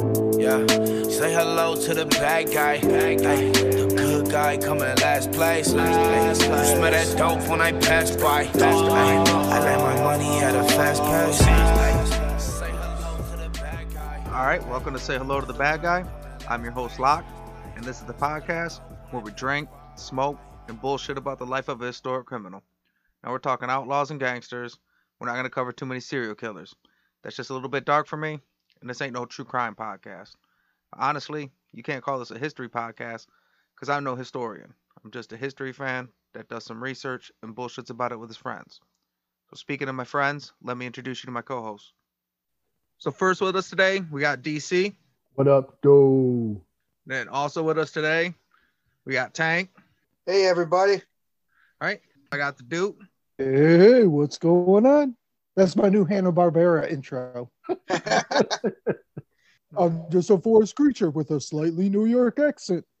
Yeah, say hello to the bad guy. Ay, the good guy coming last place. Ay, you smell that dope when I pass by. Ay, I let my money at a fast pace. Say hello to the bad guy. All right, welcome to Say Hello to the Bad Guy. I'm your host, Locke, and this is the podcast where we drink, smoke, and bullshit about the life of a historic criminal. Now we're talking outlaws and gangsters. We're not going to cover too many serial killers. That's just a little bit dark for me, and this ain't no true crime podcast. Honestly, you can't call this a history podcast because I'm no historian. I'm just a history fan that does some research and bullshits about it with his friends. So, speaking of my friends, let me introduce you to my co hosts. So, first with us today, we got DC. What up, though? Then also with us today, we got Tank. Hey everybody. All right, I got the Duke. Hey, what's going on? That's my new Hanna Barbera intro. I'm just a forest creature with a slightly New York accent.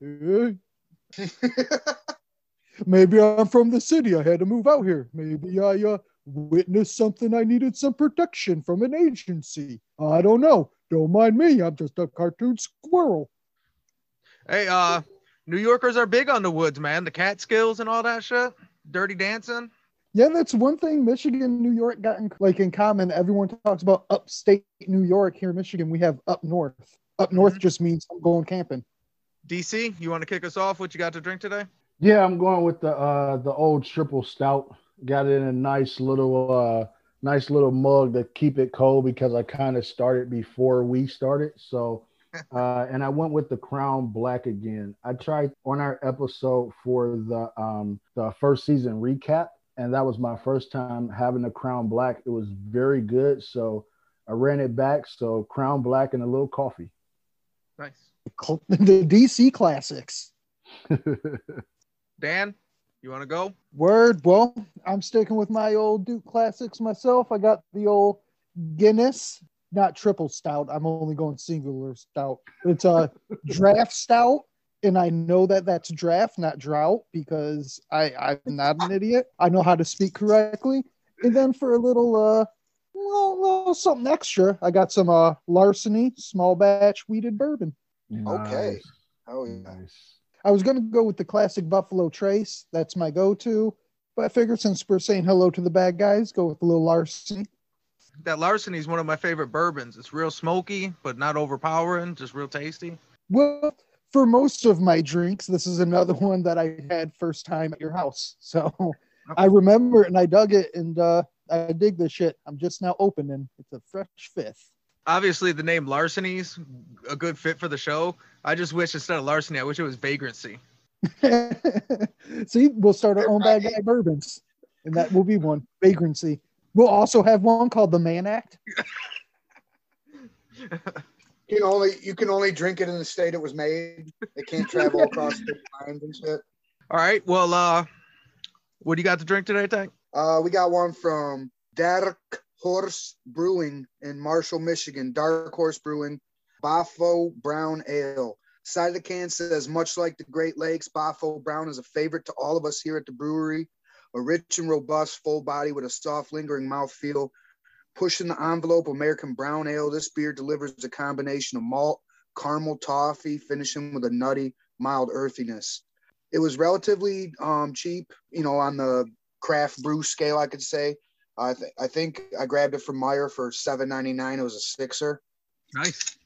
Maybe I'm from the city. I had to move out here. Maybe I uh, witnessed something I needed some protection from an agency. I don't know. Don't mind me. I'm just a cartoon squirrel. Hey, uh, New Yorkers are big on the woods, man. The Catskills and all that shit. Dirty Dancing. Yeah, that's one thing Michigan New York got in, like in common. Everyone talks about upstate New York. Here in Michigan, we have up north. Up north Mhm. just means I'm going camping. DC, you want to kick us off? What you got to drink today? Yeah, I'm going with the uh the old triple stout. Got it in a nice little uh nice little mug to keep it cold because I kind of started before we started. So uh and I went with the Crown Black again. I tried on our episode for the um the first season recap and that was my first time having the Crown Black. It was very good. So I ran it back. So Crown Black and a little coffee. Nice. The DC classics. Dan, you want to go? Word. Well, I'm sticking with my old Duke classics myself. I got the old Guinness, not triple stout. I'm only going singular stout. It's a draft stout. And I know that that's draft, not drought, because I, I'm not an idiot. I know how to speak correctly. And then for a little, uh, well, little something extra, I got some uh, larceny small batch wheated bourbon. Okay. Oh yeah. Nice. I was gonna go with the classic Buffalo Trace. That's my go-to. But I figured since we're saying hello to the bad guys, go with a little larceny. That Larceny is one of my favorite bourbons. It's real smoky, but not overpowering, just real tasty. Well, for most of my drinks, this is another one that I had first time at your house. So I remember it and I dug it and uh, I dig this shit. I'm just now opening. It's a fresh fifth. Obviously, the name Larceny's a good fit for the show. I just wish instead of Larceny, I wish it was Vagrancy. See, we'll start our own bad guy bourbons, and that will be one vagrancy. We'll also have one called the Mann Act. You can only you can only drink it in the state it was made. It can't travel across state lines and shit. All right. Well, uh, what do you got to drink today, Tank? Uh, we got one from Dark Horse Brewing in Marshall, Michigan. Dark Horse Brewing, Boffo Brown Ale. Side of the can says, much like the Great Lakes, Boffo Brown is a favorite to all of us here at the brewery. A rich and robust, full body with a soft, lingering mouthfeel. Pushing the envelope, American Brown Ale. This beer delivers a combination of malt, caramel, toffee, finishing with a nutty, mild earthiness. It was relatively um, cheap, you know, on the craft brew scale, I could say. I, th- I think I grabbed it from Meijer for seven ninety nine. It was a sixer. Nice.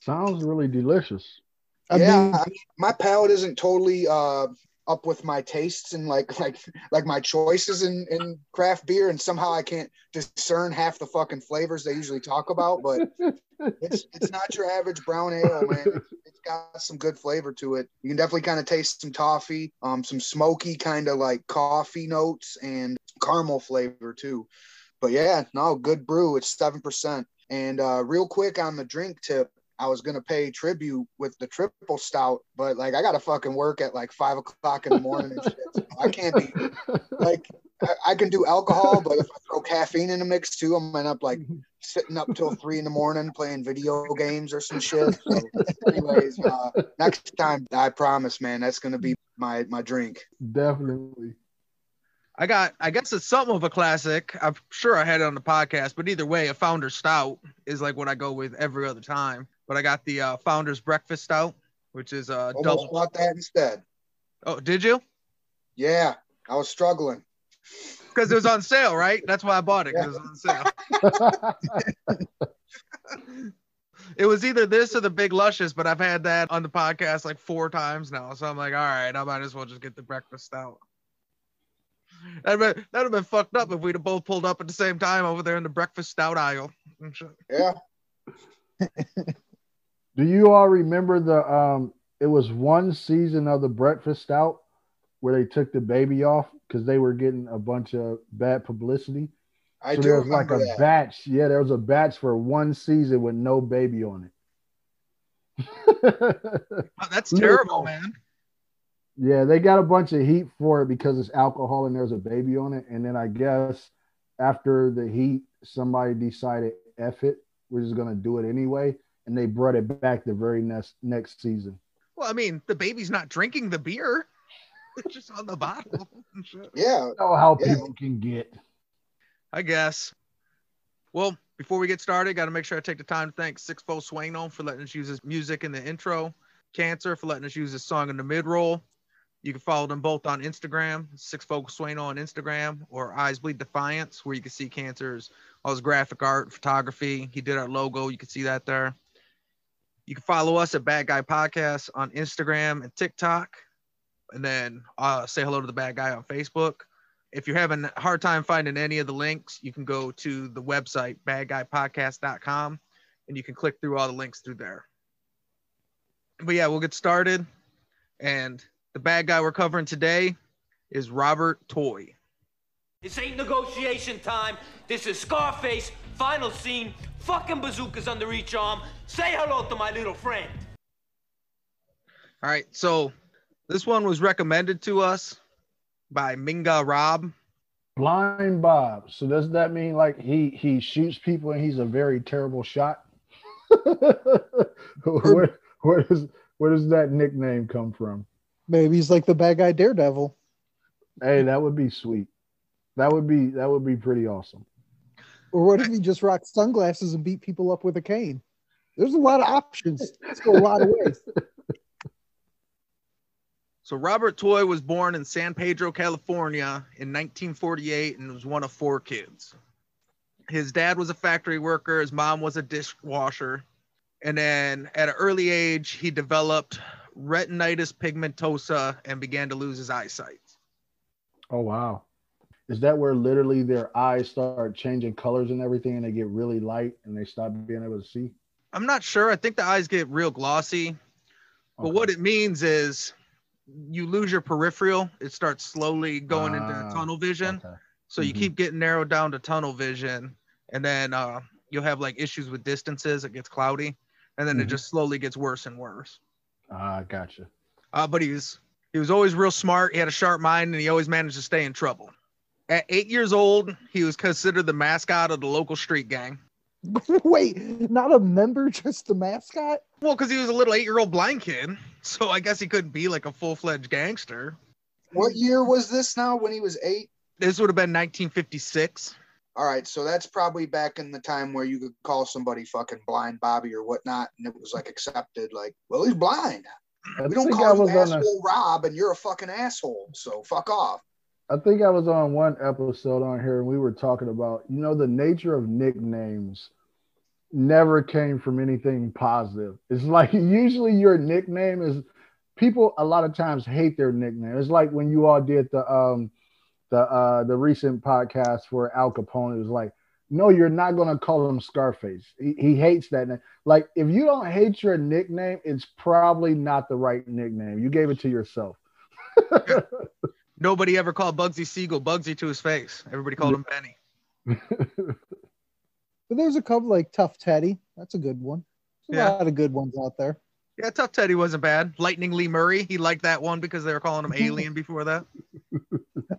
Sounds really delicious. I yeah, mean, I my palate isn't totally uh, up with my tastes and like like like my choices in, in craft beer, and somehow I can't discern half the fucking flavors they usually talk about. But it's it's not your average brown ale, man. It's got some good flavor to it. You can definitely kind of taste some toffee, um, some smoky kind of like coffee notes and caramel flavor too. But yeah, no, good brew. It's seven percent. And uh, real quick on the drink tip, I was gonna pay tribute with the triple stout, but like I gotta fucking work at like five o'clock in the morning and shit. So I can't be like I, I can do alcohol, but if I throw caffeine in the mix too, I'm gonna end up like sitting up till three in the morning playing video games or some shit. So, anyways, uh, next time I promise, man, that's gonna be my my drink. Definitely. I got, I guess it's something of a classic. I'm sure I had it on the podcast, but either way, a founder stout is like what I go with every other time. But I got the uh, Founders Breakfast Stout, which is uh, Almost double. bought that instead. Oh, did you? Yeah, I was struggling. Because it was on sale, right? That's why I bought it. 'cause it was on sale. it was either this or the Big Lushious, but I've had that on the podcast like four times now. So I'm like, all right, I might as well just get the breakfast stout. That'd been, that'd have been fucked up if we'd have both pulled up at the same time over there in the breakfast stout aisle. Yeah. Do you all remember the um it was one season of the breakfast stout where they took the baby off because they were getting a bunch of bad publicity? I so do there was like a that. batch. Yeah, there was a batch for one season with no baby on it. Oh, that's terrible, man. yeah, they got a bunch of heat for it because it's alcohol and there's a baby on it. And then I guess after the heat, somebody decided F it, we're just gonna do it anyway. And they brought it back the very next next season. Well, I mean, the baby's not drinking the beer. It's just on the bottle. Yeah. You know how Yeah. people can get. I guess. Well, before we get started, got to make sure I take the time to thank Six Four Swano for letting us use his music in the intro, Cancer for letting us use his song in the mid roll. You can follow them both on Instagram, Six Four Swano on Instagram, or Eyes Bleed Defiance, where you can see Cancer's all his graphic art, photography. He did our logo. You can see that there. You can follow us at Bad Guy Podcast on Instagram and TikTok, and then uh, say hello to the Bad Guy on Facebook if you're having a hard time finding any of the links, you can go to the website badguypodcast.com and you can click through all the links through there. But yeah, we'll get started. And the bad guy we're covering today is Robert Toy. This ain't negotiation time. This is Scarface, final scene, fucking bazookas under each arm. Say hello to my little friend. All right, so this one was recommended to us by Minga Rob. Blind Bob. So does that mean like he he shoots people and he's a very terrible shot? where where does where does that nickname come from? Maybe he's like the bad guy Daredevil. Hey, that would be sweet. That would be that would be pretty awesome. Or what if he just rocked sunglasses and beat people up with a cane? There's a lot of options. Let's go a lot of ways. So Robert Toy was born in San Pedro, California in 1948 and was one of four kids. His dad was a factory worker, his mom was a dishwasher. And then at an early age, he developed retinitis pigmentosa and began to lose his eyesight. Oh wow. Is that where literally their eyes start changing colors and everything and they get really light and they stop being able to see? I'm not sure. I think the eyes get real glossy. But Okay. what it means is you lose your peripheral, it starts slowly going into Ah, tunnel vision. Okay. So you Mhm. keep getting narrowed down to tunnel vision, and then uh, you'll have like issues with distances. It gets cloudy, and then it Mhm. just slowly gets worse and worse. Ah, gotcha. Uh, but he was he was always real smart. He had a sharp mind, and he always managed to stay in trouble. At eight years old, he was considered the mascot of the local street gang. Wait, not a member, just the mascot? Well, because he was a little eight-year-old blind kid, so I guess he couldn't be like a full-fledged gangster. What year was this now when he was eight? This would have been 1956. All right, so that's probably back in the time where you could call somebody fucking blind Bobby or whatnot, and it was like accepted, like, well, he's blind. I We don't call you was on a asshole Rob, and you're a fucking asshole, so fuck off. I think I was on one episode on here and we were talking about, you know, the nature of nicknames never came from anything positive. It's like usually your nickname is people a lot of times hate their nickname. It's like when you all did the um the uh the recent podcast for Al Capone, it was like, no, you're not gonna call him Scarface. He, he hates that name. Like if you don't hate your nickname, it's probably not the right nickname. You gave it to yourself. Nobody ever called Bugsy Siegel Bugsy to his face. Everybody called him Benny. But there's a couple like Tough Teddy. That's a good one. There's a Yeah. lot of good ones out there. Yeah, Tough Teddy wasn't bad. Lightning Lee Murray, he liked that one because they were calling him Alien before that.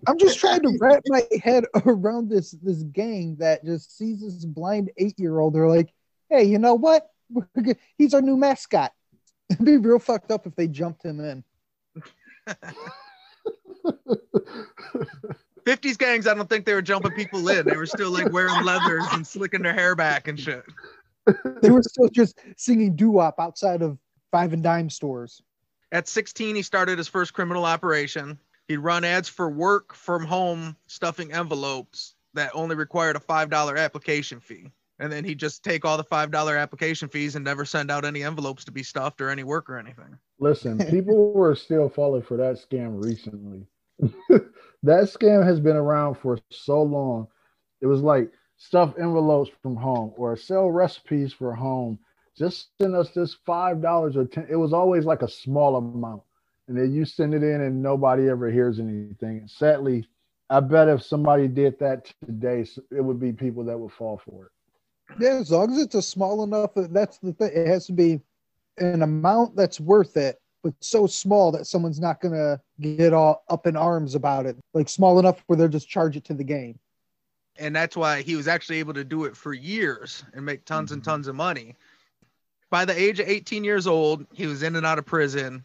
I'm just trying to wrap my head around this this gang that just sees this blind eight year old. They're like, hey, you know what? He's our new mascot. It'd be real fucked up if they jumped him in. 50s gangs, I don't think they were jumping people in. They were still like wearing leathers and slicking their hair back and shit. they were still just singing doo wop outside of five and dime stores. At 16, he started his first criminal operation. He'd run ads for work from home stuffing envelopes that only required a $5 application fee. And then he'd just take all the $5 application fees and never send out any envelopes to be stuffed or any work or anything. Listen, people were still falling for that scam recently. that scam has been around for so long. It was like stuff envelopes from home or sell recipes for home. Just send us this five dollars or ten. It was always like a small amount, and then you send it in, and nobody ever hears anything. Sadly, I bet if somebody did that today, it would be people that would fall for it. Yeah, as long as it's a small enough, that's the thing. It has to be an amount that's worth it, but so small that someone's not gonna get all up in arms about it. Like small enough where they'll just charge it to the game. And that's why he was actually able to do it for years and make tons and mm-hmm. tons of money. By the age of 18 years old, he was in and out of prison.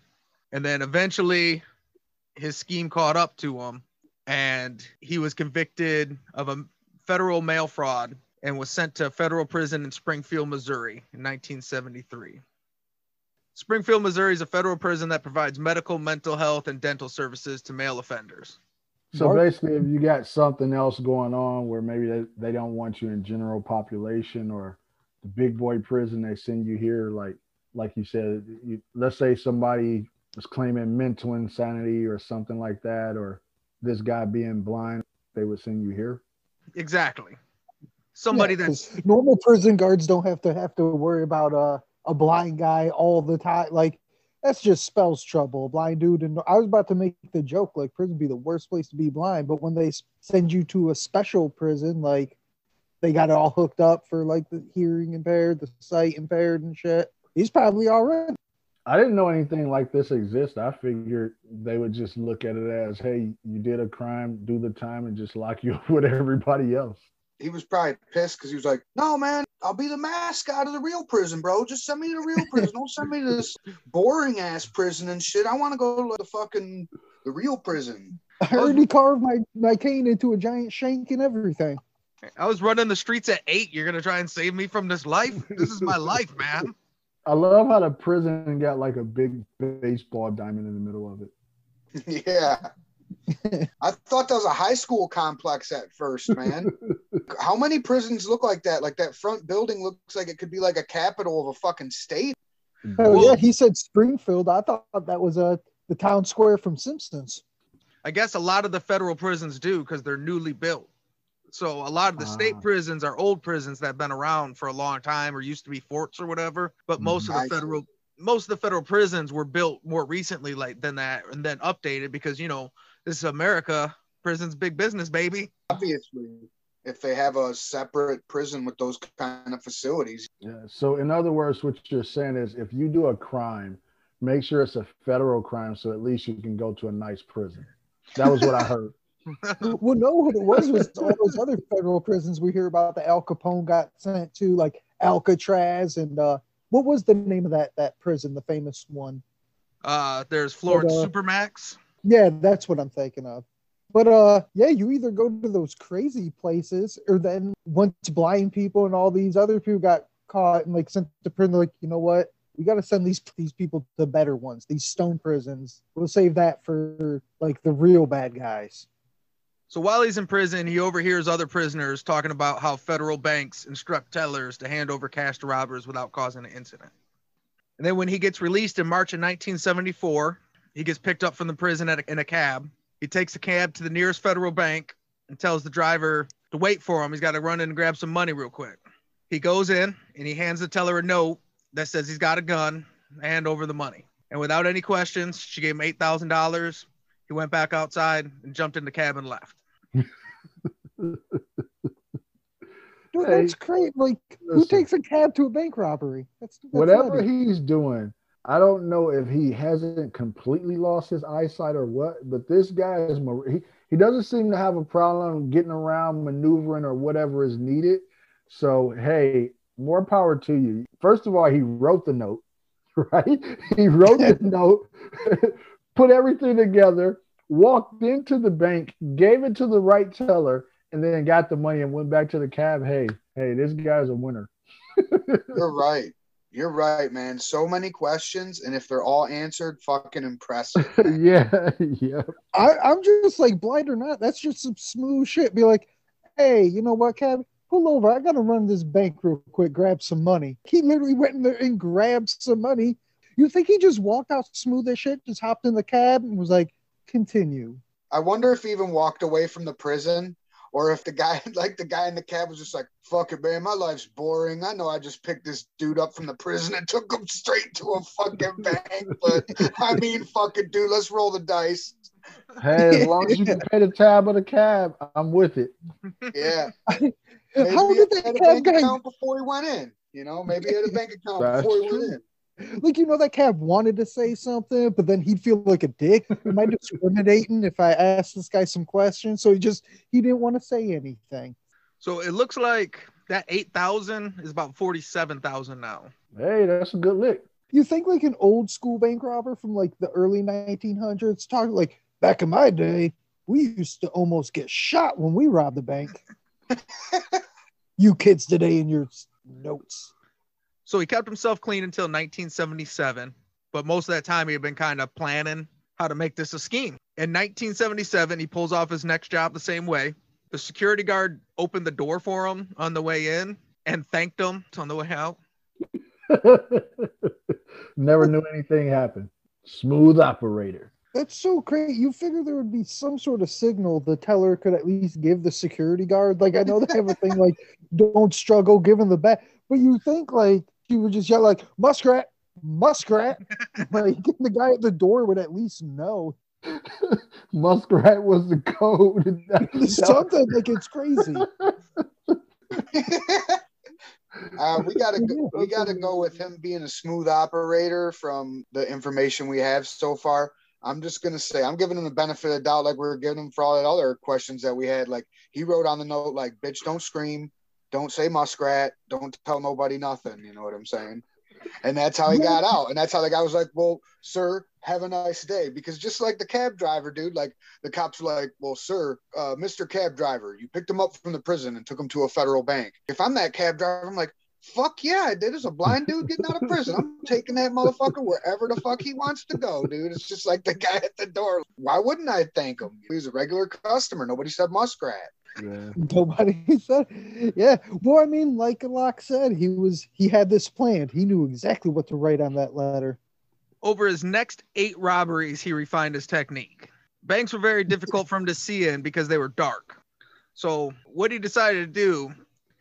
And then eventually his scheme caught up to him and he was convicted of a federal mail fraud and was sent to federal prison in Springfield, Missouri in 1973. Springfield, Missouri is a federal prison that provides medical, mental health, and dental services to male offenders. So basically, if you got something else going on where maybe they, they don't want you in general population or the big boy prison, they send you here. Like like you said, you, let's say somebody was claiming mental insanity or something like that, or this guy being blind, they would send you here. Exactly. Somebody Yeah, that's 'cause normal prison guards don't have to have to worry about uh, a blind guy all the time. Like that's just spells trouble. A blind dude, and I was about to make the joke like prison be the worst place to be blind, but when they send you to a special prison, like they got it all hooked up for like the hearing impaired, the sight impaired, and shit. He's probably all right. I didn't know anything like this exists. I figured they would just look at it as, hey, you did a crime, do the time, and just lock you up with everybody else. He was probably pissed because he was like, "No, man, I'll be the mascot of the real prison, bro. Just send me to the real prison. Don't send me to this boring ass prison and shit. I want to go to the fucking the real prison." I already carved my, my cane into a giant shank and everything. I was running the streets at eight. You're gonna try and save me from this life? This is my life, man. I love how the prison got like a big baseball diamond in the middle of it. yeah. I thought that was a high school complex at first, man. How many prisons look like that? Like that front building looks like it could be like a capital of a fucking state. Oh Well- yeah, he said Springfield. I thought that was uh, the town square from Simpsons. I guess a lot of the federal prisons do because they're newly built. So a lot of the state Ah. prisons are old prisons that have been around for a long time or used to be forts or whatever. But most of the federal most of the federal prisons were built more recently like than that and then updated because you know this is America. Prison's big business, baby. Obviously, if they have a separate prison with those kind of facilities, Yeah. So in other words, what you're saying is if you do a crime, make sure it's a federal crime so at least you can go to a nice prison. That was what I heard. well, no, what it was was all those other federal prisons we hear about. The Al Capone got sent to, like Alcatraz, and uh, what was the name of that that prison, the famous one? Uh there's Florida But, uh, Supermax. Yeah, that's what I'm thinking of. But uh, yeah, you either go to those crazy places, or then once blind people and all these other people got caught and like sent to prison, like you know what, we got to send these these people to better ones, these stone prisons. We'll save that for like the real bad guys. So while he's in prison, he overhears other prisoners talking about how federal banks instruct tellers to hand over cash to robbers without causing an incident. And then when he gets released in March of 1974, he gets picked up from the prison at a, in a cab. He takes a cab to the nearest federal bank and tells the driver to wait for him. He's got to run in and grab some money real quick. He goes in and he hands the teller a note that says he's got a gun, hand over the money. And without any questions, she gave him $8,000. He went back outside and jumped in the cab and left. Dude, Hey, that's great. Like, who takes a cab to a bank robbery? That's, that's Whatever nutty. he's doing, I don't know if he hasn't completely lost his eyesight or what, but this guy is he, he doesn't seem to have a problem getting around, maneuvering, or whatever is needed. So hey, more power to you. First of all, he wrote the note, right? He wrote the note, put everything together, walked into the bank, gave it to the right teller, and then got the money and went back to the cab. Hey, hey, this guy's a winner. You're right. You're right, man. So many questions, and if they're all answered, fucking impressive. yeah, yeah. I, I'm just like blind or not. That's just some smooth shit. Be like, hey, you know what, Kev? Pull over. I gotta run this bank real quick, grab some money. He literally went in there and grabbed some money. You think he just walked out smooth as shit, just hopped in the cab and was like, continue. I wonder if he even walked away from the prison or if the guy like the guy in the cab was just like fuck it man my life's boring. I know i just picked this dude up from the prison and took him straight to a fucking bank but i mean fucking dude let's roll the dice. Hey, as long as you can pay the tab of the cab, I'm with it. yeah. How Maybe did he that had a cab bank guy account before he went in you know? Maybe he had a bank account That's before he true. went in like you know that cab wanted to say something, but then he'd feel like a dick. Am I discriminating if I ask this guy some questions? So he just he didn't want to say anything. So it looks like that 8,000 is about 47,000 now. Hey, that's a good lick. You think like an old school bank robber from like the early 1900s talk like back in my day, we used to almost get shot when we robbed the bank. you kids today in your notes. So he kept himself clean until 1977, but most of that time he had been kind of planning how to make this a scheme. In 1977, he pulls off his next job the same way. The security guard opened the door for him on the way in and thanked him on the way out. Never knew anything happened. Smooth operator. That's so great. You figure there would be some sort of signal the teller could at least give the security guard. Like I know they have a thing like don't struggle, give him the back. But you think like he would just yell like muskrat, muskrat. like the guy at the door would at least know. Muskrat was the code. Something like it's crazy. uh, we gotta go, we gotta go with him being a smooth operator from the information we have so far. I'm just gonna say I'm giving him the benefit of the doubt, like we were giving him for all the other questions that we had. Like he wrote on the note, like "bitch, don't scream, don't say muskrat, don't tell nobody nothing." You know what I'm saying? And that's how he got out. And that's how the guy was like, "Well, sir, have a nice day." Because just like the cab driver, dude, like the cops were like, "Well, sir, uh, Mr. Cab Driver, you picked him up from the prison and took him to a federal bank." If I'm that cab driver, I'm like. Fuck yeah, I did. It's a blind dude getting out of prison. I'm taking that motherfucker wherever the fuck he wants to go, dude. It's just like the guy at the door. Why wouldn't I thank him? He was a regular customer. Nobody said muskrat. Yeah. Nobody said, yeah. Well, I mean, like Locke said, he was he had this plan. He knew exactly what to write on that letter. Over his next eight robberies, he refined his technique. Banks were very difficult for him to see in because they were dark. So what he decided to do,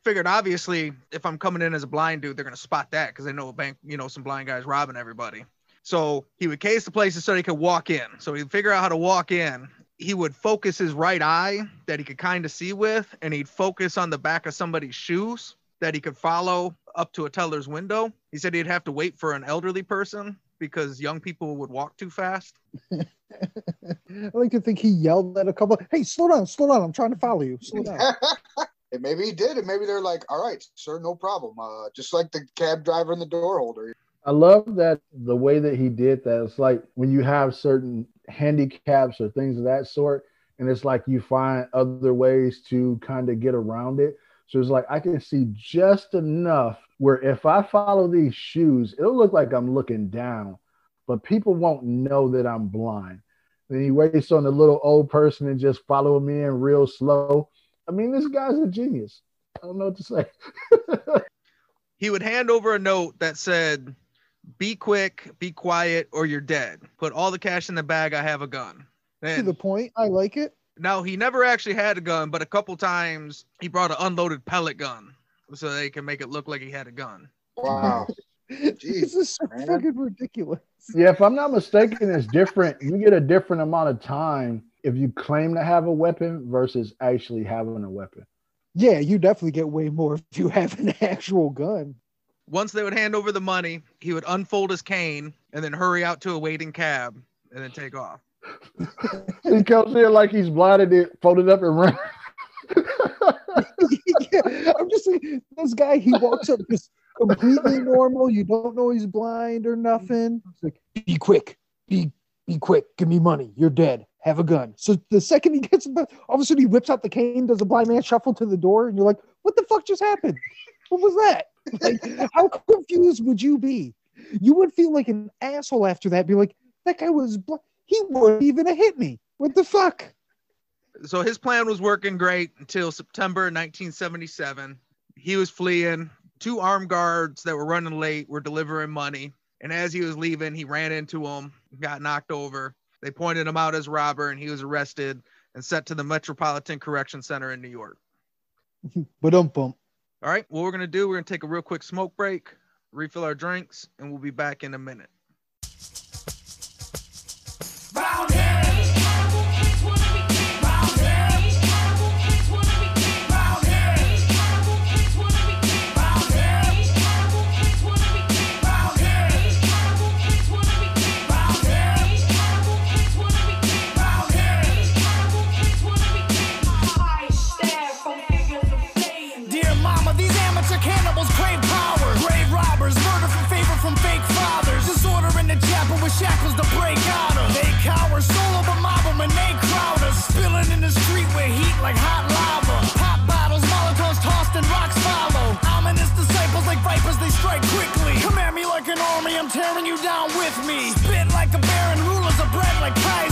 figured obviously if I'm coming in as a blind dude, they're gonna spot that because they know a bank, you know, some blind guys robbing everybody. So he would case the places so he could walk in. So he'd figure out how to walk in. He would focus his right eye that he could kind of see with, and he'd focus on the back of somebody's shoes that he could follow up to a teller's window. He said he'd have to wait for an elderly person because young people would walk too fast. I like to think he yelled at a couple. Hey, slow down, slow down! I'm trying to follow you. Slow down. and maybe he did, and maybe they're like, "All right, sir, no problem." Uh, just like the cab driver and the door holder. I love that the way that he did that. It's like when you have certain handicaps or things of that sort, and it's like you find other ways to kind of get around it. So it's like I can see just enough where if I follow these shoes, it'll look like I'm looking down, but people won't know that I'm blind. Then he waits on the little old person and just follow me in real slow. I mean, this guy's a genius. I don't know what to say. He would hand over a note that said, Be quick, be quiet, or you're dead. Put all the cash in the bag. I have a gun. to the point. I like it. now he never actually had a gun, but a couple times he brought an unloaded pellet gun so they can make it look like he had a gun. Wow. this is so man. fucking ridiculous. Yeah, if I'm not mistaken, it's different. You get a different amount of time if you claim to have a weapon versus actually having a weapon. Yeah, you definitely get way more if you have an actual gun. Once they would hand over the money, he would unfold his cane and then hurry out to a waiting cab and then take off. He comes in like he's blinded, it folded up and run. yeah, I'm just saying, this guy. He walks up just completely normal. You don't know he's blind or nothing. It's like, be quick, be be quick. Give me money. You're dead. Have a gun. So the second he gets, all of a sudden he whips out the cane, does a blind man shuffle to the door, and you're like, what the fuck just happened? What was that? Like, how confused would you be? You would feel like an asshole after that. Be like, that guy was, bl- he wouldn't even have hit me. What the fuck? So his plan was working great until September 1977. He was fleeing. Two armed guards that were running late were delivering money. And as he was leaving, he ran into them, got knocked over. They pointed him out as robber, and he was arrested and sent to the Metropolitan Correction Center in New York. But um bump. All right, what we're gonna do, we're gonna take a real quick smoke break, refill our drinks, and we'll be back in a minute. Like hot lava. Pop bottles, molotovs tossed and rocks follow. Ominous disciples like vipers, they strike quickly. Come at me like an army, I'm tearing you down with me. Spit like a baron, rulers of bread like Kaiser.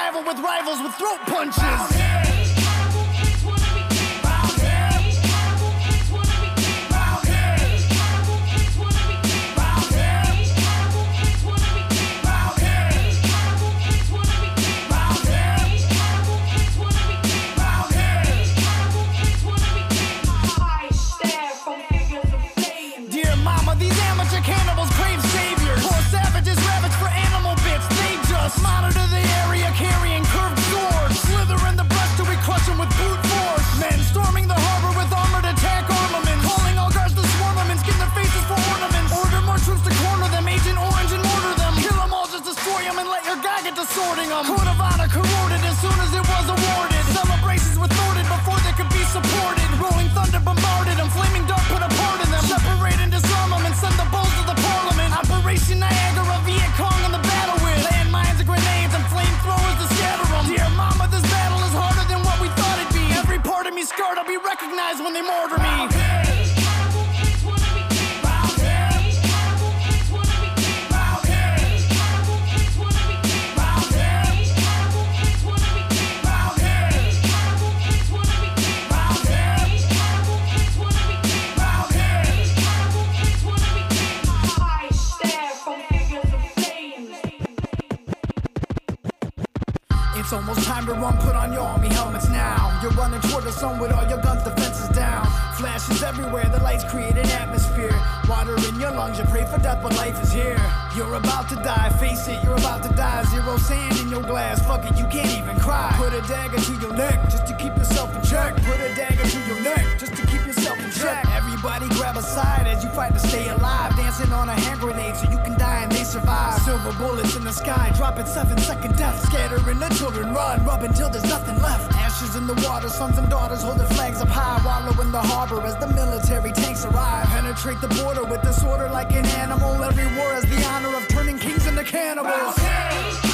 Survival with rivals with throat punches. You're about to die. Zero sand in your glass, fuck it, you can't even cry. Put a dagger to your neck, just to keep yourself in check. Put a dagger to your neck, just to keep yourself in check. Everybody grab a side as you fight to stay alive. Dancing on a hand grenade so you can die and they survive. Silver bullets in the sky, dropping seven second death. Scattering the children, run, rub until there's nothing left. Ashes in the water, sons and daughters holding flags up high. Wallow in the harbor as the military tanks arrive. Penetrate the border with disorder like an animal. Every war has the honor of into cannibals.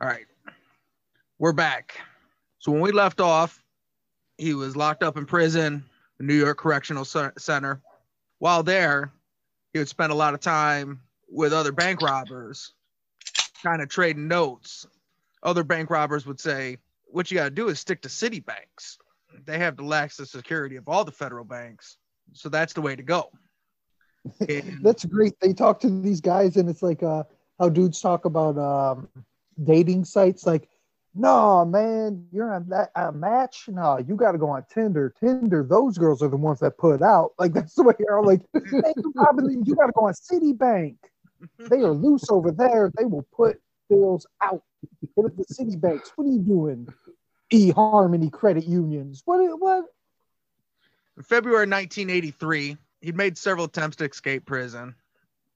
All right. We're back. So when we left off, he was locked up in prison, the New York Correctional Center. While there, he would spend a lot of time with other bank robbers, kind of trading notes. Other bank robbers would say, What you got to do is stick to city banks. They have the laxest security of all the federal banks. So that's the way to go. And- That's great. They talk to these guys, and it's like uh, how dudes talk about um, dating sites. Like, no, man, you're on that a match. No, you got to go on Tinder. Tinder, those girls are the ones that put out. Like that's the way you're like. hey, Robin, you got to go on Citibank. They are loose over there. They will put bills out. Up the Citibanks. What are you doing? E Harmony Credit Unions. What? What? In February 1983, he'd made several attempts to escape prison,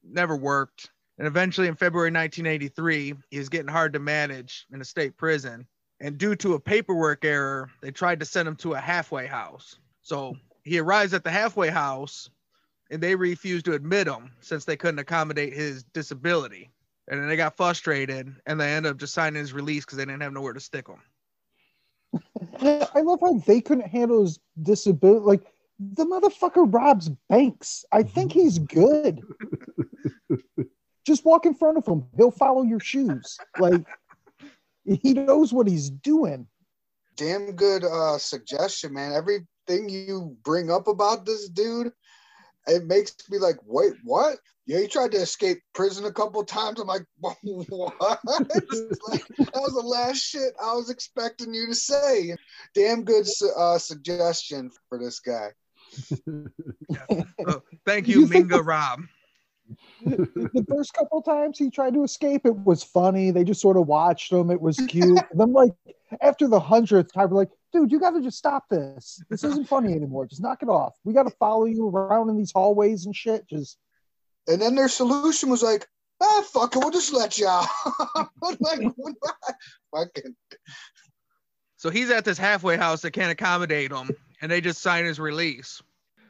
never worked. And eventually, in February 1983, he was getting hard to manage in a state prison. And due to a paperwork error, they tried to send him to a halfway house. So he arrives at the halfway house and they refused to admit him since they couldn't accommodate his disability. And then they got frustrated and they ended up just signing his release because they didn't have nowhere to stick him. I love how they couldn't handle his disability. Like the motherfucker robs banks. I think he's good. Just walk in front of him. He'll follow your shoes. Like he knows what he's doing. Damn good uh suggestion, man. Everything you bring up about this dude, it makes me like, wait, what? Yeah, he tried to escape prison a couple times. I'm like, what? like, that was the last shit I was expecting you to say. Damn good uh, suggestion for this guy. So, thank you, You think Minga Rob. The first couple times he tried to escape, it was funny. They just sort of watched him. It was cute. and then, like after the hundredth time, we're like, dude, you got to just stop this. This isn't funny anymore. Just knock it off. We got to follow you around in these hallways and shit. Just And then their solution was like, ah, fuck it, we'll just let you out. Like, what? fucking So he's at this halfway house that can't accommodate him, and they just sign his release.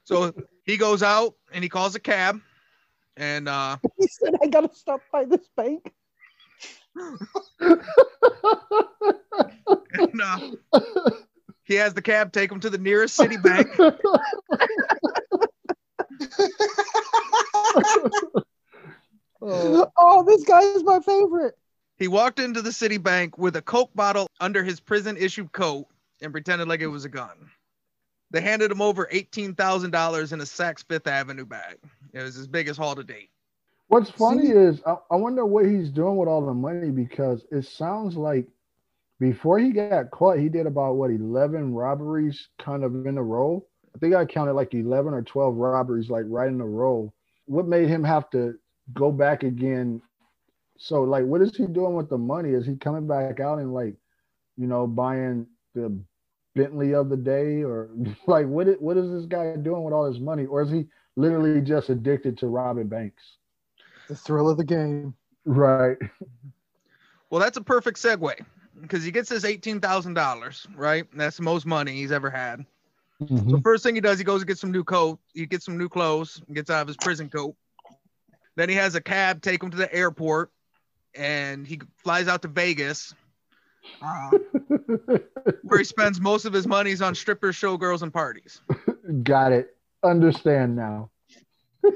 So he goes out and he calls a cab, and uh, he said, I got to stop by this bank. and, uh, he has the cab take him to the nearest Citibank. Oh, Oh, this guy is my favorite. He walked into the Citibank with a Coke bottle under his prison issued coat and pretended like it was a gun. They handed him over $18,000 in a Saks Fifth Avenue bag. It was his biggest haul to date. What's funny See? is I, I wonder what he's doing with all the money because it sounds like before he got caught, he did about what 11 robberies kind of in a row. I think I counted like 11 or 12 robberies like right in a row. What made him have to go back again? So like what is he doing with the money? Is he coming back out and like, you know, buying the Bentley of the day or like what is, what is this guy doing with all his money or is he literally just addicted to robbing banks? The thrill of the game. Right. Well, that's a perfect segue because he gets his $18,000, right? That's the most money he's ever had. So first thing he does, he goes and gets some new coat. He gets some new clothes, gets out of his prison coat. Then he has a cab take him to the airport, and he flies out to Vegas, uh, where he spends most of his monies on strippers, showgirls, and parties. Got it. Understand now.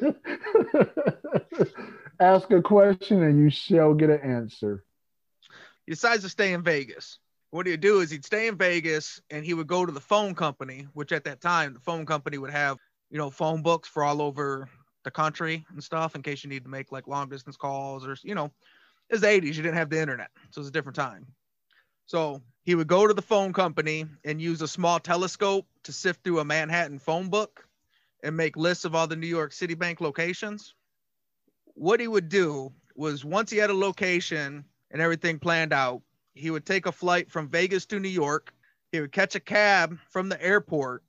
Ask a question and you shall get an answer. He decides to stay in Vegas. What he'd do is he'd stay in Vegas and he would go to the phone company, which at that time the phone company would have, you know, phone books for all over the country and stuff in case you need to make like long distance calls or you know, it's the 80s, you didn't have the internet, so it's a different time. So he would go to the phone company and use a small telescope to sift through a Manhattan phone book and make lists of all the New York City Bank locations. What he would do was once he had a location and everything planned out, he would take a flight from Vegas to New York. He would catch a cab from the airport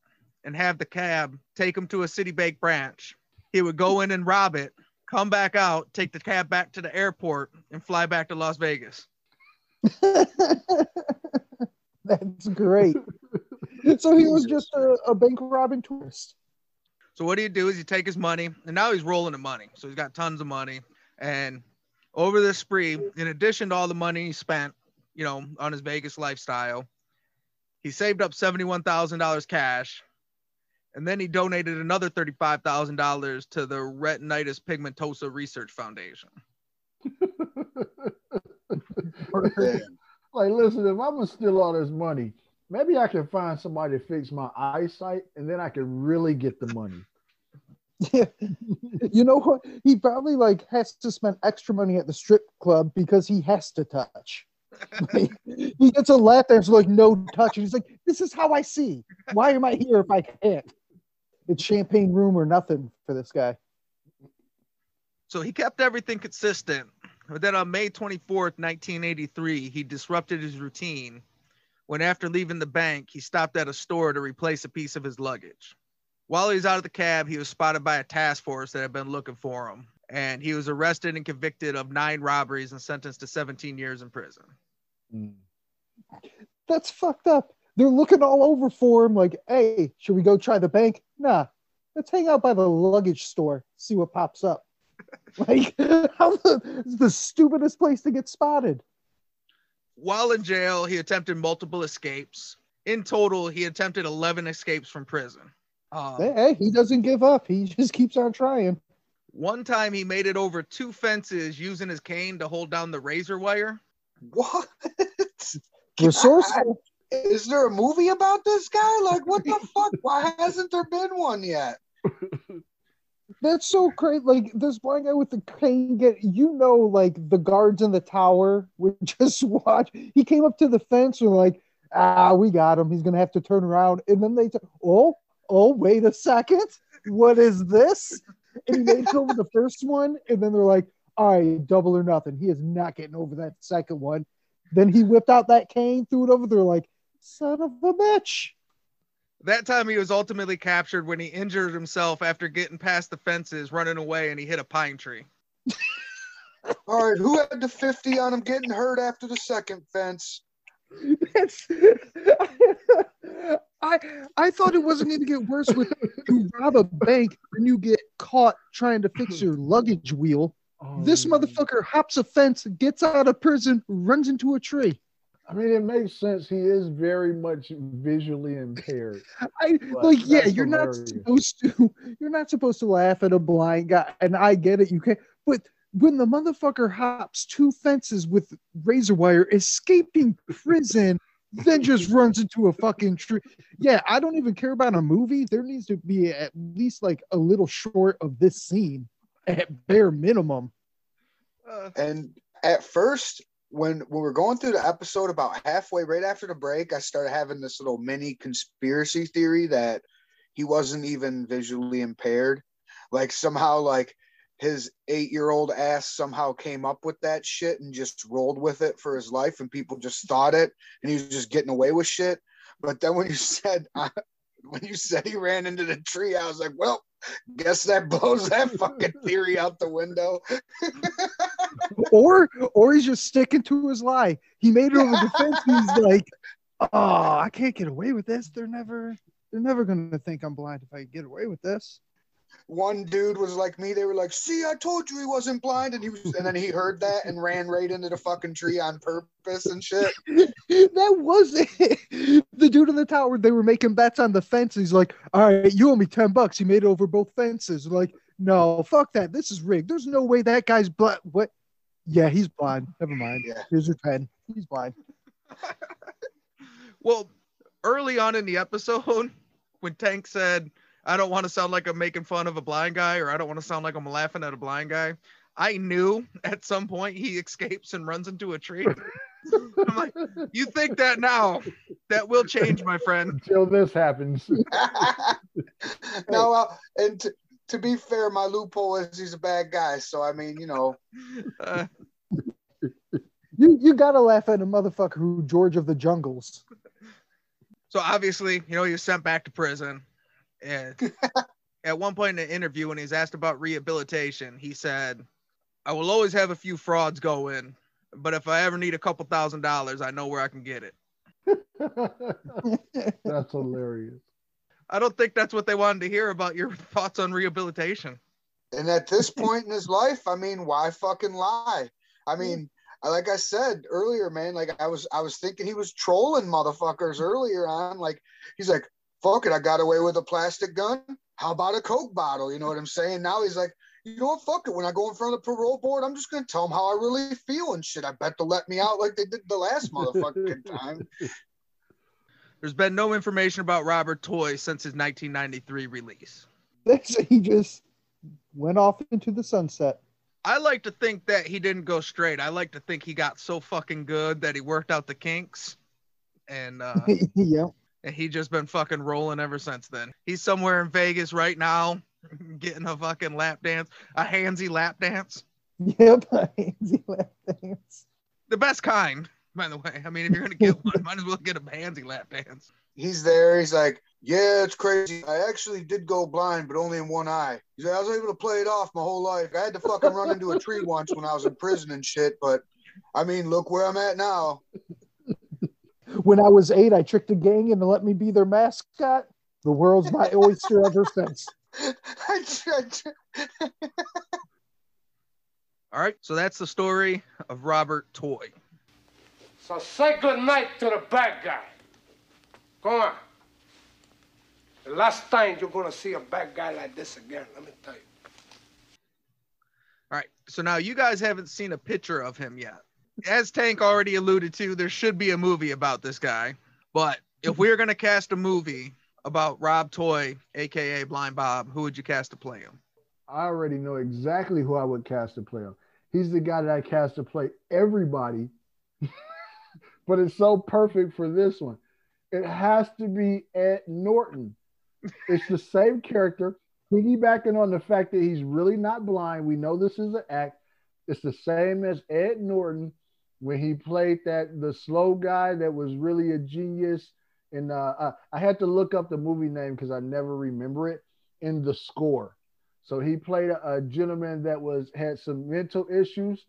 and have the cab take him to a Citibank branch. He would go in and rob it, come back out, take the cab back to the airport, and fly back to Las Vegas. That's great. so he was just a, a bank robbing tourist. So what do you do is you take his money, and now he's rolling the money. So he's got tons of money. And over this spree, in addition to all the money he spent, you know, on his Vegas lifestyle, he saved up $71,000 cash. And then he donated another $35,000 to the Retinitis Pigmentosa Research Foundation. like, listen, if I'm gonna steal all this money, maybe I can find somebody to fix my eyesight and then I can really get the money. You know what? He probably like has to spend extra money at the strip club because he has to touch. He gets a lap dance like no touch, and he's like, "This is how I see. Why am I here if I can't?" It's champagne room or nothing for this guy. So he kept everything consistent. But then on May 24th, 1983, he disrupted his routine when, after leaving the bank, he stopped at a store to replace a piece of his luggage. While he was out of the cab, he was spotted by a task force that had been looking for him. And he was arrested and convicted of nine robberies and sentenced to 17 years in prison. Mm. That's fucked up. They're looking all over for him, like, "Hey, should we go try the bank?" Nah, let's hang out by the luggage store, see what pops up. Like, how the, it's the stupidest place to get spotted. While in jail, he attempted multiple escapes. In total, he attempted 11 escapes from prison. Um, Hey, hey, he doesn't give up. He just keeps on trying. One time, he made it over two fences using his cane to hold down the razor wire. What? Resourceful. Is there a movie about this guy? Like, what the fuck? Why hasn't there been one yet? That's so great. Like this blind guy with the cane get you know, like the guards in the tower would just watch. He came up to the fence and like, ah, we got him. He's gonna have to turn around. And then they t- oh, oh, wait a second. What is this? And he made it over the first one, and then they're like, all right, double or nothing. He is not getting over that second one. Then he whipped out that cane, threw it over. They're like, son of a bitch. That time, he was ultimately captured when he injured himself after getting past the fences, running away, and he hit a pine tree. All right, who had the 50 on him getting hurt after the second fence? That's, I I thought it wasn't going to get worse with you rob a bank and you get caught trying to fix your luggage wheel. Oh, this Oh, motherfucker hops a fence, gets out of prison, runs into a tree. I mean, it makes sense. He is very much visually impaired. I like, yeah, you're not supposed to. You're not supposed to laugh at a blind guy, and I get it. You can't, but when the motherfucker hops two fences with razor wire, escaping prison, then just runs into a fucking tree. Yeah, I don't even care about a movie. There needs to be at least like a little short of this scene at bare minimum. Uh, And at first, when when we're going through the episode, about halfway right after the break, I started having this little mini conspiracy theory that he wasn't even visually impaired. Like somehow, like his eight year old ass somehow came up with that shit and just rolled with it for his life, and people just thought it, and he was just getting away with shit. But then when you said uh, when you said he ran into the tree, I was like, well, guess that blows that fucking theory out the window. Or or he's just sticking to his lie. He made it over the fence. He's like, oh, I can't get away with this. They're never they're never gonna think I'm blind if I get away with this. One dude was like me. They were like, "See, I told you he wasn't blind," and he was, and then he heard that and ran right into the fucking tree on purpose and shit. that was it. The dude in the tower, they were making bets on the fence. He's like, All right, you owe me 10 bucks. He made it over both fences. Like, no, fuck that. This is rigged. There's no way that guy's blind. What? Yeah, he's blind. Never mind. Yeah. Here's your 10. He's blind. well, early on in the episode, when Tank said, I don't want to sound like I'm making fun of a blind guy or I don't want to sound like I'm laughing at a blind guy, I knew at some point he escapes and runs into a tree. I'm like, you think that now? That will change, my friend. Until this happens. no, uh, and to, to be fair, my loophole is he's a bad guy. So I mean, you know, Uh, You you gotta laugh at a motherfucker who George of the Jungles. so obviously, you know, he was sent back to prison. And at one point in the interview, when he was asked about rehabilitation, he said, I will always have a few frauds go in, but if I ever need a couple thousand dollars, I know where I can get it. That's hilarious. I don't think that's what they wanted to hear about your thoughts on rehabilitation. and at this point in his life, I mean, why fucking lie? I mean, like I said earlier, man, like I was, I was thinking he was trolling motherfuckers earlier on. Like he's like, "Fuck it, I got away with a plastic gun. How about a coke bottle?" You know what I'm saying? Now he's like, "You know what? Fuck it. When I go in front of the parole board, I'm just gonna tell them how I really feel and shit. I bet they'll let me out like they did the last motherfucking time." There's been no information about Robert Toy since his 1993 release. That's he just went off into the sunset. I like to think that he didn't go straight. I like to think he got so fucking good that he worked out the kinks, and uh, yeah. And he just been fucking rolling ever since then. He's somewhere in Vegas right now, getting a fucking lap dance, a handsy lap dance, Yep. Handsy lap dance. the best kind, by the way. I mean, if you're gonna get one, might as well get a handsy lap dance. He's there. He's like, yeah, it's crazy. I actually did go blind, but only in one eye. He's like, I was able to play it off my whole life. I had to fucking run into a tree once when I was in prison and shit, but I mean, look where I'm at now. When I was eight, I tricked a gang into let me be their mascot. The world's my oyster ever since. All right, so that's the story of Robert Toy. So say good night to the bad guy. Come on. The last time you're gonna see a bad guy like this again, let me tell you. All right, so now you guys haven't seen a picture of him yet. As Tank already alluded to, there should be a movie about this guy. But if we are going to cast a movie about Rob Toy, aka Blind Bob, who would you cast to play him? I already know exactly who I would cast to play him. He's the guy that I cast to play everybody, but it's so perfect for this one. It has to be Ed Norton. It's the same character, piggybacking on the fact that he's really not blind. We know this is an act. It's the same as Ed Norton when he played that the slow guy that was really a genius. And uh, I, I had to look up the movie name because I never remember it in the score. So he played a, a gentleman that was had some mental issues,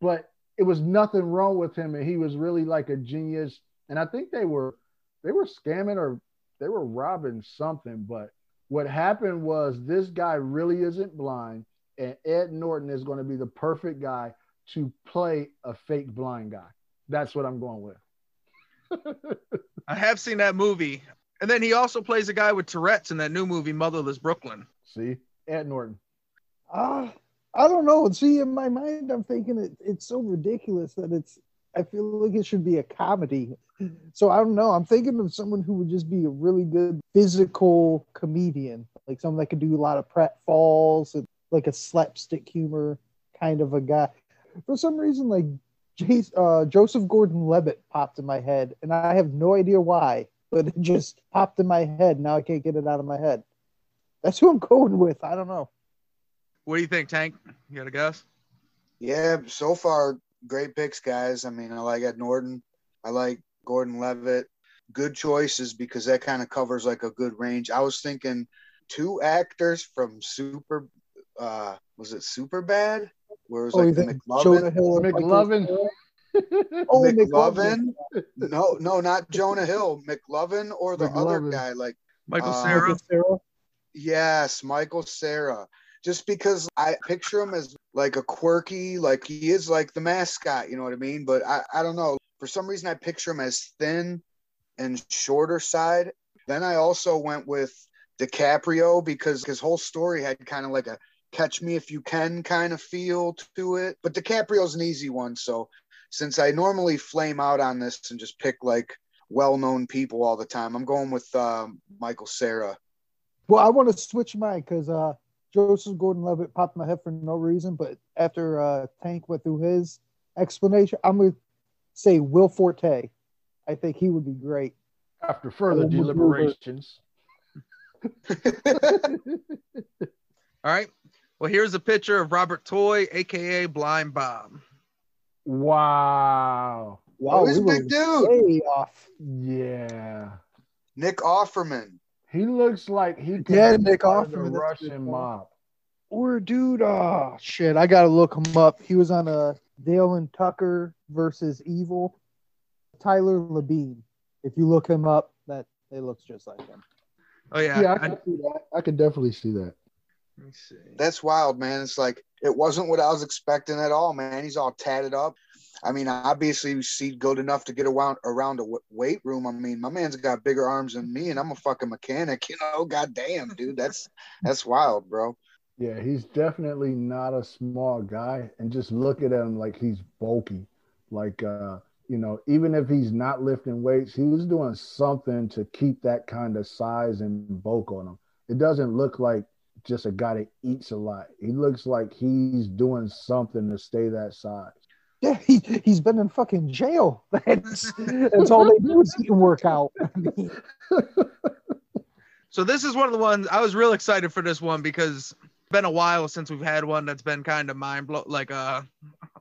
but it was nothing wrong with him, and he was really like a genius. And I think they were they were scamming or they were robbing something. But what happened was this guy really isn't blind, and Ed Norton is going to be the perfect guy to play a fake blind guy. That's what I'm going with. I have seen that movie. And then he also plays a guy with Tourette's in that new movie, Motherless Brooklyn. See, Ed Norton. Ah, I don't know. See, in my mind, I'm thinking it, it's so ridiculous that it's. I feel like it should be a comedy. So I don't know. I'm thinking of someone who would just be a really good physical comedian, like someone that could do a lot of pratfalls and like a slapstick humor kind of a guy. For some reason, like Jace, uh, Joseph Gordon-Levitt popped in my head, and I have no idea why, but it just popped in my head. Now I can't get it out of my head. That's who I'm going with. I don't know. What do you think, Tank? You got a guess? Yeah, so far, great picks, guys. I mean, I like Ed Norton. I like Gordon Levitt. Good choices because that kind of covers like a good range. I was thinking two actors from Super, uh, was it Super Bad? Where it was Oh, you like the Jonah McLovin. Hill McLovin. Oh, McLovin? No, no, not Jonah Hill. McLovin or the other guy, like Michael Uh, Cera? Michael Yes, Michael Cera. Just because I picture him as like a quirky, like he is like the mascot, you know what I mean? But I, I don't know. For some reason, I picture him as thin and shorter side. Then I also went with DiCaprio because his whole story had kind of like a catch me if you can kind of feel to it. But DiCaprio's an easy one. So since I normally flame out on this and just pick like well known people all the time, I'm going with um, Michael Cera. Well, I want to switch mine because uh, Joseph Gordon-Levitt popped my head for no reason. But after uh, Tank went through his explanation, I'm going to say Will Forte. I think he would be great. After further deliberations. All right. Well, here's a picture of Robert Toy, aka Blind Bob. Wow. Wow, oh, he's a we big dude. way off. Yeah. Nick Offerman. He looks like he could Yeah, Nick part of the Offerman, that's a good Russian mob. Or dude, oh shit, I gotta look him up. He was on a Dale and Tucker versus Evil. Tyler Labine. If you look him up, that it looks just like him. Oh yeah. Yeah, I I- can see that. I can definitely see that. Let me see. That's wild, man. It's like it wasn't what I was expecting at all, man. He's all tatted up. I mean, obviously, he's seed good enough to get around around a w- weight room. I mean, my man's got bigger arms than me, and I'm a fucking mechanic. You know, goddamn, dude, that's that's wild, bro. Yeah, he's definitely not a small guy. And just look at him like he's bulky. Like uh, you know, even if he's not lifting weights, he was doing something to keep that kind of size and bulk on him. It doesn't look like just a guy that eats a lot. He looks like he's doing something to stay that size. Yeah, he he's been in fucking jail. That's that's all they do is eat and work out. So this is one of the ones I was real excited for this one because it's been a while since we've had one that's been kind of mind blow like a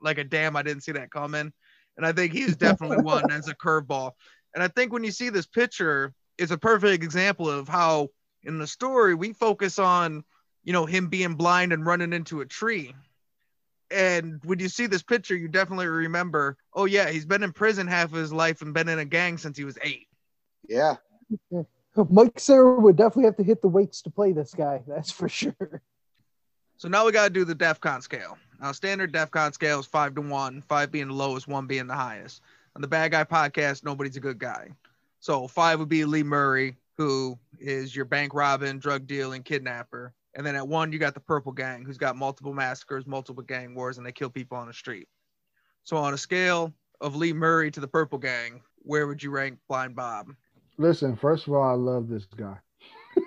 like a damn I didn't see that coming. And I think he's definitely one as a curveball. And I think when you see this picture, it's a perfect example of how in the story we focus on, you know, him being blind and running into a tree. And when you see this picture, you definitely remember, oh yeah, he's been in prison half of his life and been in a gang since he was eight. Yeah. Mike Cera would definitely have to hit the weights to play this guy. That's for sure. So now we got to do the DEFCON scale. Now, standard DEFCON scale is five to one, five being the lowest, one being the highest. On the Bad Guy podcast, nobody's a good guy. So five would be Lee Murray, who is your bank robbing, drug dealing, kidnapper. And then at one, you got the Purple Gang, who's got multiple massacres, multiple gang wars, and they kill people on the street. So on a scale of Lee Murray to the Purple Gang, where would you rank Blind Bob? Listen, first of all, I love this guy.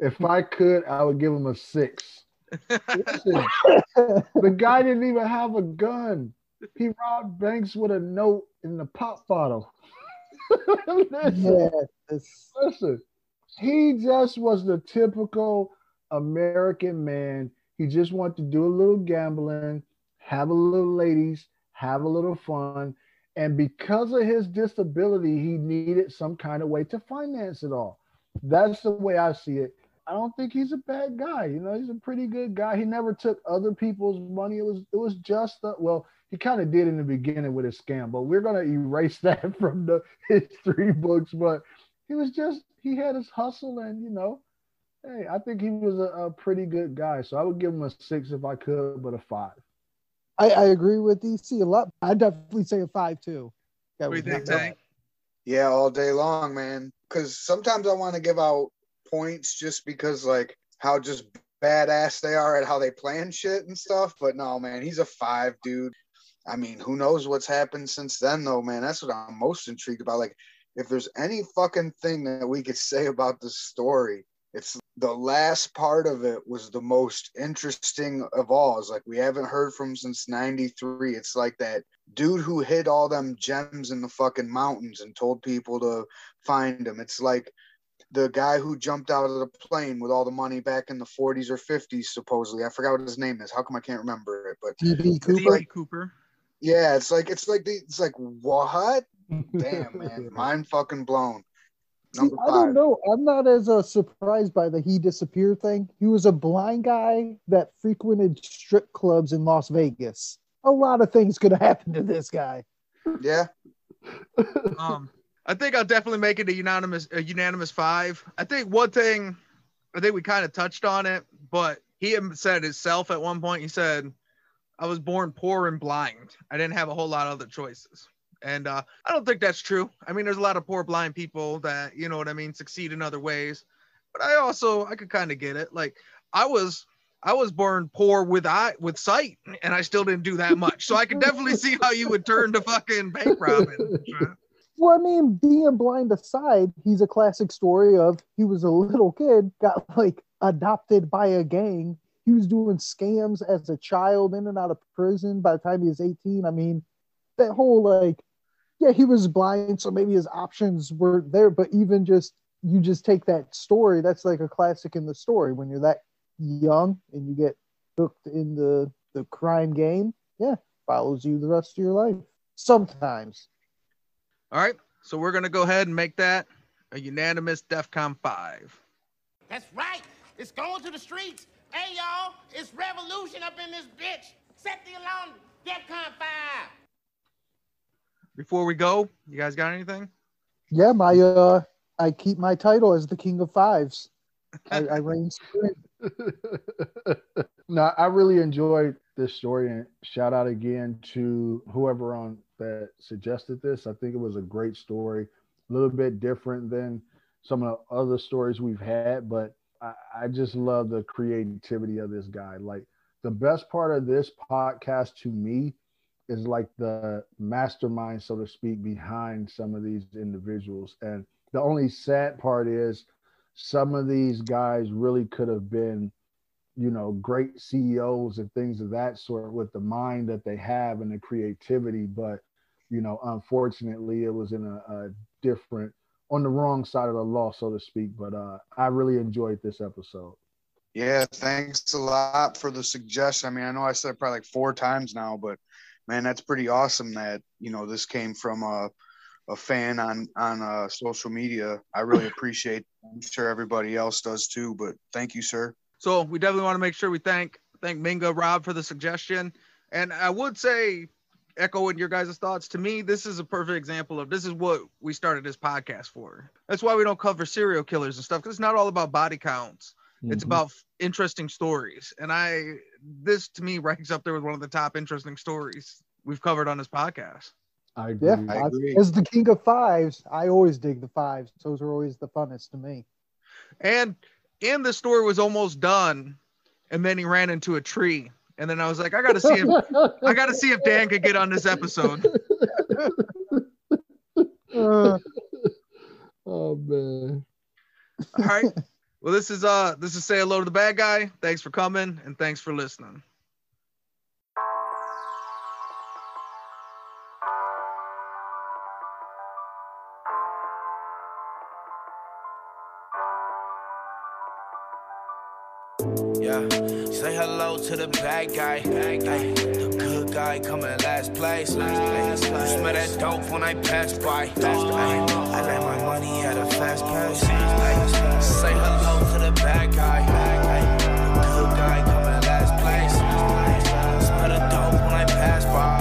if I could, I would give him a six. Listen, the guy didn't even have a gun. He robbed banks with a note in the pop bottle. listen, Yeah, this, listen, he just was the typical American man. He just wanted to do a little gambling, have a little ladies, have a little fun. And because of his disability, he needed some kind of way to finance it all. That's the way I see it. I don't think he's a bad guy. You know, he's a pretty good guy. He never took other people's money. It was it was just the, well, he kind of did in the beginning with his scam, but we're gonna erase that from the history books. But he was just he had his hustle, and you know, hey, I think he was a, a pretty good guy. So I would give him a six if I could, but a five. I, I agree with DC a lot. I'd definitely say a five too. That What do you think, Tank? Yeah, all day long, man. Because sometimes I want to give out points just because, like, how just badass they are at how they plan shit and stuff. But no, man, he's a five, dude. I mean, who knows what's happened since then, though, man? That's what I'm most intrigued about. Like, if there's any fucking thing that we could say about this story, it's the last part of it was the most interesting of all. It's like we haven't heard from since 93. It's like that dude who hid all them gems in the fucking mountains and told people to find them. It's like the guy who jumped out of the plane with all the money back in the 40s or 50s, supposedly. I forgot what his name is. How come I can't remember it? But DB Cooper. D.B. Cooper. yeah, it's like it's like the it's like what? Damn man, mind fucking blown. See, Number I don't know. I'm not as uh, surprised by the he disappeared thing. He was a blind guy that frequented strip clubs in Las Vegas. A lot of things could have happened to this guy. Yeah, um, I think I'll definitely make it a unanimous a unanimous five. I think one thing, I think we kind of touched on it, but he said himself at one point. He said, "I was born poor and blind. I didn't have a whole lot of other choices." And uh, I don't think that's true. I mean, there's a lot of poor blind people that you know what I mean succeed in other ways. But I also I could kind of get it. Like I was I was born poor with eye with sight, and I still didn't do that much. So I could definitely see how you would turn to fucking bank robbing. Well, I mean, being blind aside, he's a classic story of he was a little kid, got like adopted by a gang. He was doing scams as a child in and out of prison by the time he was 18. I mean, that whole like, yeah, he was blind, so maybe his options were there, but even just you just take that story, that's like a classic in the story when you're that young and you get hooked in the, the crime game. Yeah, follows you the rest of your life. Sometimes. All right, so we're gonna go ahead and make that a unanimous DEFCON five. That's right. It's going to the streets. Hey, y'all, it's revolution up in this bitch. Set the alarm. DEFCON 5. Before we go, you guys got anything? Yeah, my uh, I keep my title as the king of fives. I, I reign supreme. no, I really enjoyed this story and shout out again to whoever on that suggested this. I think it was a great story, a little bit different than some of the other stories we've had, but I, I just love the creativity of this guy. Like the best part of this podcast to me is like the mastermind, so to speak, behind some of these individuals. And the only sad part is some of these guys really could have been, you know, great CEOs and things of that sort with the mind that they have and the creativity. But, you know, unfortunately, it was in a, a different, on the wrong side of the law, so to speak. But uh, I really enjoyed this episode. Yeah, thanks a lot for the suggestion. I mean, I know I said probably like four times now, but man, that's pretty awesome that you know this came from a a fan on on uh, social media. I really appreciate. I'm sure everybody else does too. But thank you, sir. So we definitely want to make sure we thank thank Minga Rob for the suggestion. And I would say, echoing your guys' thoughts, to me, this is a perfect example of this is what we started this podcast for. That's why we don't cover serial killers and stuff because it's not all about body counts. It's Mhm. about interesting stories. And I this to me ranks up there with one of the top interesting stories we've covered on this podcast. I agree. Yeah, I I- agree. as the king of fives, I always dig the fives. Those are always the funnest to me. And and the story was almost done, and then he ran into a tree. And then I was like, I gotta see him. I gotta see if Dan could get on this episode. Uh, oh man. All right. Well, this is uh this is say hello to the bad guy. Thanks for coming and thanks for listening. Yeah, say hello to the bad guy. Ay, the good guy coming place. Smell that dope when I pass by. I let my money at a fast pace. Ay, say hello to the bad guy. The good guy coming last place. Smell the dope when I pass by.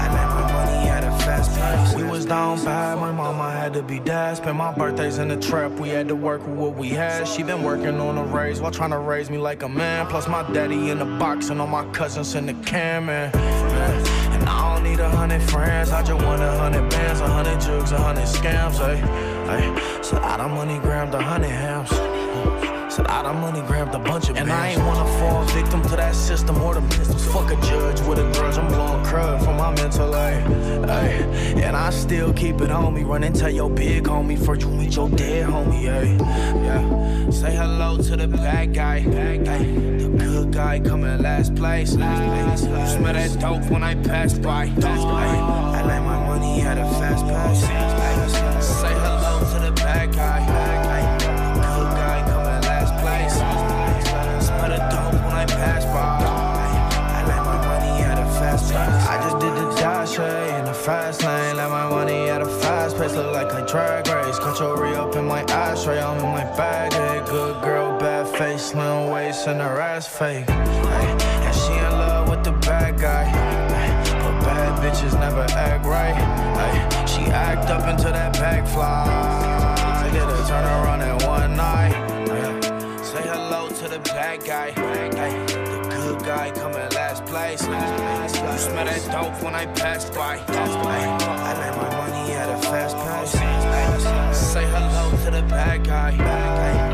I let my money at a fast pace. We was down bad, my mama had to be dad. Spent my birthdays in the trap, we had to work with what we had. She been working on a raise while trying to raise me like a man. Plus my daddy in the box and all my cousins in the can, man. man. I don't need a hundred friends, I just want a hundred bands, a hundred jugs, a hundred scams, ay. ay. So I done money grabbed a hundred hams. Said ah, I done money grabbed a bunch of And I ain't wanna fall victim to that system or the pistols. Fuck a judge with a grudge. I'm blowing crud from my mental ay, ay. And I still keep it on me. Run tell your big homie for you meet your dead homie, ay. Yeah. Say hello to the bad guy. Ay. The good guy coming last place. Ay. You smell that dope when I pass by. Ay. I like my money at a fast pace. Fast lane. Let my money at a fast pace. Look like a drag race. Control re up in my ashtray. I'm in my bag. Hey, good girl, bad face, slim waist, and her ass fake. Ay, and she in love with the bad guy. Ay, but bad bitches never act right. Ay, she act up until that back fly. Did a turn around in one night. Ay, say hello to the bad guy. Ay, the good guy coming place. You smell that dope when I pass by. I let my money at a fast pace. Say hello to the bad guy.